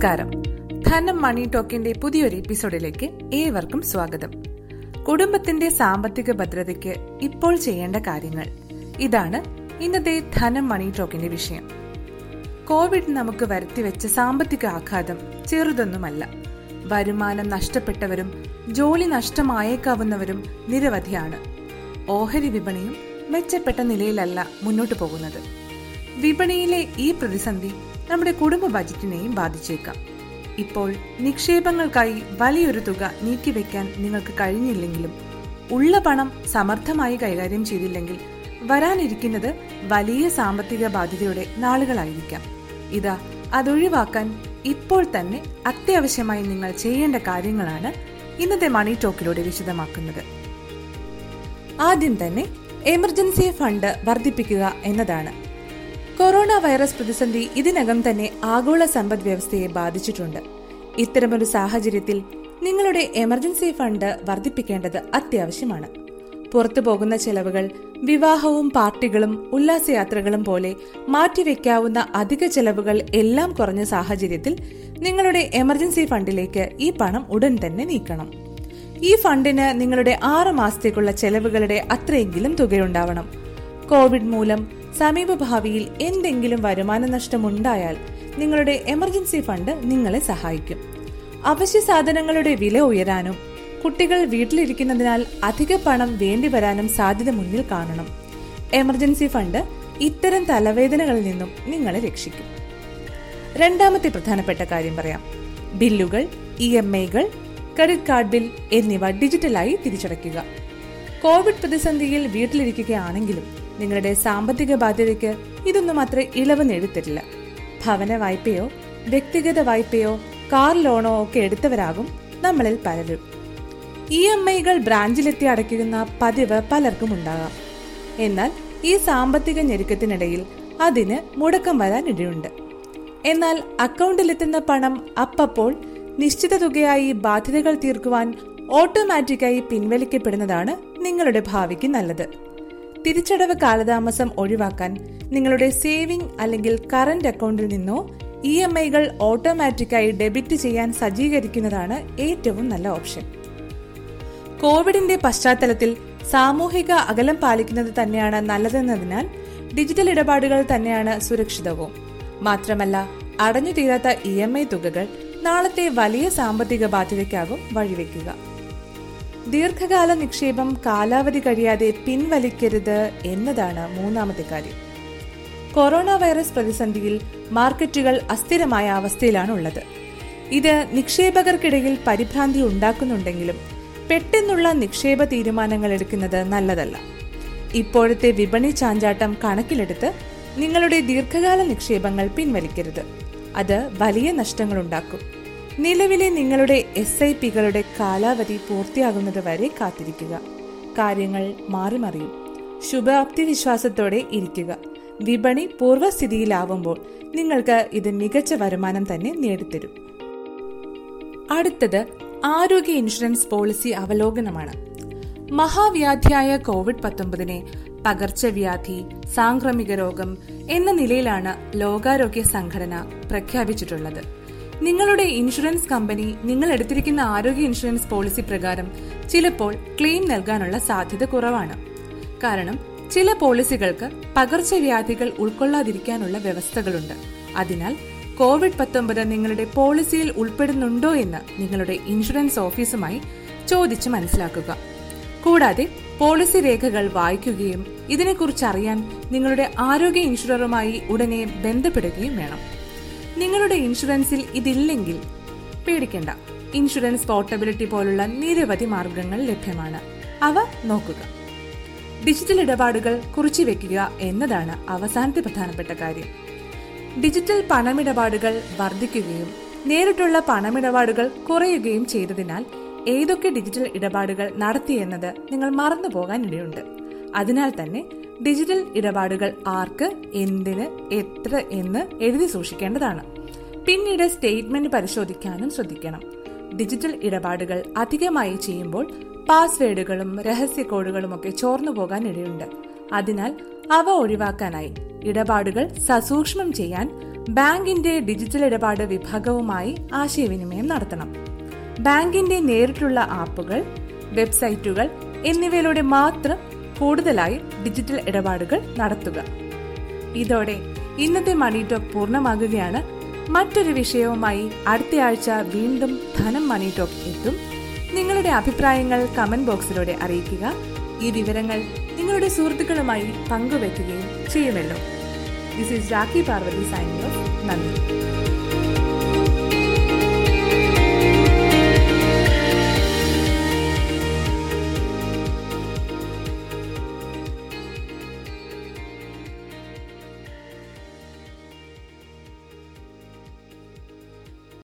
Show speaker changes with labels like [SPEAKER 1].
[SPEAKER 1] നമസ്കാരം. ധനം മണി ടോക്കിന്റെ പുതിയൊരു എപ്പിസോഡിലേക്ക് ഏവർക്കും സ്വാഗതം. കുടുംബത്തിന്റെ സാമ്പത്തിക ഭദ്രതയ്ക്ക് ഇപ്പോൾ ചെയ്യേണ്ട കാര്യങ്ങൾ. ഇതാണ് ഇന്നത്തെ ധനം മണി ടോക്കിന്റെ വിഷയം. കോവിഡ് നമുക്ക് വരുത്തിവെച്ച സാമ്പത്തിക ആഘാതം ചെറുതൊന്നുമല്ല. വരുമാനം നഷ്ടപ്പെട്ടവരും ജോലി നഷ്ടമായേക്കാവുന്നവരും നിരവധിയാണ്. ഓഹരി വിപണിയും മെച്ചപ്പെട്ട നിലയിലല്ല മുന്നോട്ടു പോകുന്നത്. വിപണിയിലെ ഈ പ്രതിസന്ധി നമ്മുടെ കുടുംബ ബജറ്റിനെയും ബാധിച്ചേക്കാം. ഇപ്പോൾ നിക്ഷേപങ്ങൾക്കായി വലിയൊരു തുക നീക്കിവെക്കാൻ നിങ്ങൾക്ക് കഴിഞ്ഞില്ലെങ്കിലും ഉള്ള പണം സമർത്ഥമായി കൈകാര്യം ചെയ്തില്ലെങ്കിൽ വരാനിരിക്കുന്നത് വലിയ സാമ്പത്തിക ബാധ്യതയുടെ നാളുകളായിരിക്കാം. ഇതാ അതൊഴിവാക്കാൻ ഇപ്പോൾ തന്നെ അത്യാവശ്യമായി നിങ്ങൾ ചെയ്യേണ്ട കാര്യങ്ങളാണ് ഇന്നത്തെ മണി ടോക്കിലൂടെ വിശദമാക്കുന്നത്. ആദ്യം തന്നെ എമർജൻസി ഫണ്ട് വർദ്ധിപ്പിക്കുക എന്നതാണ്. കൊറോണ വൈറസ് പ്രതിസന്ധി ഇതിനകം തന്നെ ആഗോള സമ്പദ് വ്യവസ്ഥയെ ബാധിച്ചിട്ടുണ്ട്. ഇത്തരമൊരു സാഹചര്യത്തിൽ നിങ്ങളുടെ എമർജൻസി ഫണ്ട് വർദ്ധിപ്പിക്കേണ്ടത് അത്യാവശ്യമാണ്. പുറത്തു പോകുന്ന ചെലവുകൾ വിവാഹവും പാർട്ടികളും ഉല്ലാസയാത്രകളും പോലെ മാറ്റിവെക്കാവുന്ന അധിക ചെലവുകൾ എല്ലാം കുറഞ്ഞ സാഹചര്യത്തിൽ നിങ്ങളുടെ എമർജൻസി ഫണ്ടിലേക്ക് ഈ പണം ഉടൻ തന്നെ നീക്കണം. ഈ ഫണ്ടിന് നിങ്ങളുടെ ആറ് മാസത്തേക്കുള്ള ചെലവുകളുടെ അത്രയെങ്കിലും തുകയുണ്ടാവണം. കോവിഡ് മൂലം സമീപഭാവിയിൽ എന്തെങ്കിലും വരുമാന നഷ്ടമുണ്ടായാൽ നിങ്ങളുടെ എമർജൻസി ഫണ്ട് നിങ്ങളെ സഹായിക്കും. അവശ്യ സാധനങ്ങളുടെ വില ഉയരാനും കുട്ടികൾ വീട്ടിലിരിക്കുന്നതിനാൽ അധിക പണം വേണ്ടി വരാനും സാധ്യത മുന്നിൽ കാണണം. എമർജൻസി ഫണ്ട് ഇത്തരം തലവേദനകളിൽ നിന്നും നിങ്ങളെ രക്ഷിക്കും. രണ്ടാമത്തെ പ്രധാനപ്പെട്ട കാര്യം പറയാം. ബില്ലുകൾ ഇ എം ഐകൾ ക്രെഡിറ്റ് കാർഡ് ബിൽ എന്നിവ ഡിജിറ്റലായി തിരിച്ചടയ്ക്കുക. കോവിഡ് പ്രതിസന്ധിയിൽ വീട്ടിലിരിക്കുകയാണെങ്കിലും നിങ്ങളുടെ സാമ്പത്തിക ബാധ്യതയ്ക്ക് ഇതൊന്നും അത്ര ഇളവ് നേടിത്തരില്ല. ഭവന വായ്പയോ വ്യക്തിഗത വായ്പയോ കാർ ലോണോ ഒക്കെ എടുത്തവരാകും നമ്മളിൽ പലരും. ഇ എം ഐകൾ ബ്രാഞ്ചിലെത്തി അടയ്ക്കുന്ന പതിവ് പലർക്കും ഉണ്ടാകാം. എന്നാൽ ഈ സാമ്പത്തിക ഞെരുക്കത്തിനിടയിൽ അതിന് മുടക്കം വരാൻ ഇടയുണ്ട്. എന്നാൽ അക്കൗണ്ടിലെത്തുന്ന പണം അപ്പപ്പോൾ നിശ്ചിത തുകയായി ബാധ്യതകൾ തീർക്കുവാൻ ഓട്ടോമാറ്റിക്കായി പിൻവലിക്കപ്പെടുന്നതാണ് നിങ്ങളുടെ ഭാവിക്ക് നല്ലത്. തിരിച്ചടവ് കാലതാമസം ഒഴിവാക്കാൻ നിങ്ങളുടെ സേവിംഗ് അല്ലെങ്കിൽ കറന്റ് അക്കൗണ്ടിൽ നിന്നോ ഇ എം ഐകൾ ഓട്ടോമാറ്റിക്കായി ഡെബിറ്റ് ചെയ്യാൻ സജ്ജീകരിക്കുന്നതാണ് ഏറ്റവും നല്ല ഓപ്ഷൻ. കോവിഡിന്റെ പശ്ചാത്തലത്തിൽ സാമൂഹിക അകലം പാലിക്കുന്നത് തന്നെയാണ് നല്ലതെന്നതിനാൽ ഡിജിറ്റൽ ഇടപാടുകൾ തന്നെയാണ് സുരക്ഷിതവും. മാത്രമല്ല അടഞ്ഞു തീരാത്ത ഇ എം ഐ തുകകൾ നാളത്തെ വലിയ സാമ്പത്തിക ബാധ്യതയ്ക്കാകും വഴിവെക്കുക. ദീർഘകാല നിക്ഷേപം കാലാവധി കഴിയാതെ പിൻവലിക്കരുത് എന്നതാണ് മൂന്നാമത്തെ കാര്യം. കൊറോണ വൈറസ് പ്രതിസന്ധിയിൽ മാർക്കറ്റുകൾ അസ്ഥിരമായ അവസ്ഥയിലാണ് ഉള്ളത് ഇത് നിക്ഷേപകർക്കിടയിൽ പരിഭ്രാന്തി ഉണ്ടാക്കുന്നുണ്ടെങ്കിലും പെട്ടെന്നുള്ള നിക്ഷേപ തീരുമാനങ്ങൾ എടുക്കുന്നത് നല്ലതല്ല. ഇപ്പോഴത്തെ വിപണി ചാഞ്ചാട്ടം കണക്കിലെടുത്ത് നിങ്ങളുടെ ദീർഘകാല നിക്ഷേപങ്ങൾ പിൻവലിക്കരുത്. അത് വലിയ നഷ്ടങ്ങൾ ഉണ്ടാക്കും നിലവിലെ നിങ്ങളുടെ എസ് ഐ പികളുടെ കാലാവധി പൂർത്തിയാകുന്നത് വരെ കാത്തിരിക്കുക. കാര്യങ്ങൾ മാറിമറിയും. ശുഭാപ്തി വിശ്വാസത്തോടെ ഇരിക്കുക. വിപണി പൂർവസ്ഥിതിയിലാവുമ്പോൾ നിങ്ങൾക്ക് ഇത് മികച്ച വരുമാനം തന്നെ നേടിത്തരും. അടുത്തത് ആരോഗ്യ ഇൻഷുറൻസ് പോളിസി അവലോകനമാണ്. മഹാവ്യാധിയായ കോവിഡ് പത്തൊമ്പതിനെ പകർച്ചവ്യാധി സാംക്രമിക രോഗം എന്ന നിലയിലാണ് ലോകാരോഗ്യ സംഘടന പ്രഖ്യാപിച്ചിട്ടുള്ളത്. നിങ്ങളുടെ ഇൻഷുറൻസ് കമ്പനി നിങ്ങൾ എടുത്തിരിക്കുന്ന ആരോഗ്യ ഇൻഷുറൻസ് പോളിസി പ്രകാരം ചിലപ്പോൾ ക്ലെയിം നൽകാനുള്ള സാധ്യത കുറവാണ്. കാരണം ചില പോളിസികൾക്ക് പകർച്ചവ്യാധികൾ ഉൾക്കൊള്ളാതിരിക്കാനുള്ള വ്യവസ്ഥകളുണ്ട്. അതിനാൽ കോവിഡ് പത്തൊമ്പത് നിങ്ങളുടെ പോളിസിയിൽ ഉൾപ്പെടുന്നുണ്ടോ എന്ന് നിങ്ങളുടെ ഇൻഷുറൻസ് ഓഫീസുമായി ചോദിച്ച് മനസ്സിലാക്കുക. കൂടാതെ പോളിസി രേഖകൾ വായിക്കുകയും ഇതിനെക്കുറിച്ച് അറിയാൻ നിങ്ങളുടെ ആരോഗ്യ ഇൻഷുററുമായി ഉടനെ ബന്ധപ്പെടുകയും വേണം. നിങ്ങളുടെ ഇൻഷുറൻസിൽ ഇതില്ലെങ്കിൽ പേടിക്കേണ്ട. ഇൻഷുറൻസ് പോർട്ടബിലിറ്റി പോലുള്ള നിരവധി മാർഗങ്ങൾ ലഭ്യമാണ്. അവ നോക്കുക. ഡിജിറ്റൽ ഇടപാടുകൾ കുറിച്ചു വെക്കുക എന്നതാണ് അവസാനത്തെ പ്രധാനപ്പെട്ട കാര്യം. ഡിജിറ്റൽ പണമിടപാടുകൾ വർദ്ധിക്കുകയും നേരിട്ടുള്ള പണമിടപാടുകൾ കുറയുകയും ചെയ്തതിനാൽ ഏതൊക്കെ ഡിജിറ്റൽ ഇടപാടുകൾ നടത്തിയെന്നത് നിങ്ങൾ മറന്നുപോകാൻ ഇടയുണ്ട് അതിനാൽ തന്നെ ഡിജിറ്റൽ ഇടപാടുകൾ ആർക്ക് എന്തിന് എത്ര എന്ന് എഴുതി സൂക്ഷിക്കേണ്ടതാണ്. പിന്നീട് സ്റ്റേറ്റ്മെന്റ് പരിശോധിക്കാനും ശ്രദ്ധിക്കണം. ഡിജിറ്റൽ ഇടപാടുകൾ അധികമായി ചെയ്യുമ്പോൾ പാസ്വേഡുകളും രഹസ്യ കോഡുകളും ഒക്കെ ചോർന്നു പോകാൻ ഇടയുണ്ട്. അതിനാൽ അവ ഒഴിവാക്കാനായി ഇടപാടുകൾ സസൂക്ഷ്മം ചെയ്യാൻ ബാങ്കിന്റെ ഡിജിറ്റൽ ഇടപാട് വിഭാഗവുമായി ആശയവിനിമയം നടത്തണം. ബാങ്കിന്റെ നേരിട്ടുള്ള ആപ്പുകൾ വെബ്സൈറ്റുകൾ എന്നിവയിലൂടെ മാത്രം കൂടുതലായി ഡിജിറ്റൽ ഇടപാടുകൾ നടത്തുക. ഇതോടെ ഇന്നത്തെ മണി ടോക്ക് പൂർണമാകുകയാണ്. മറ്റൊരു വിഷയവുമായി അടുത്തയാഴ്ച വീണ്ടും ധനം മണി ടോക്ക് എത്തും. നിങ്ങളുടെ അഭിപ്രായങ്ങൾ കമന്റ് ബോക്സിലൂടെ അറിയിക്കുക. ഈ വിവരങ്ങൾ നിങ്ങളുടെ സുഹൃത്തുക്കളുമായി പങ്കുവയ്ക്കുകയും ചെയ്യുമല്ലോ. This is Rakhi Parvathy signing off നന്ദി.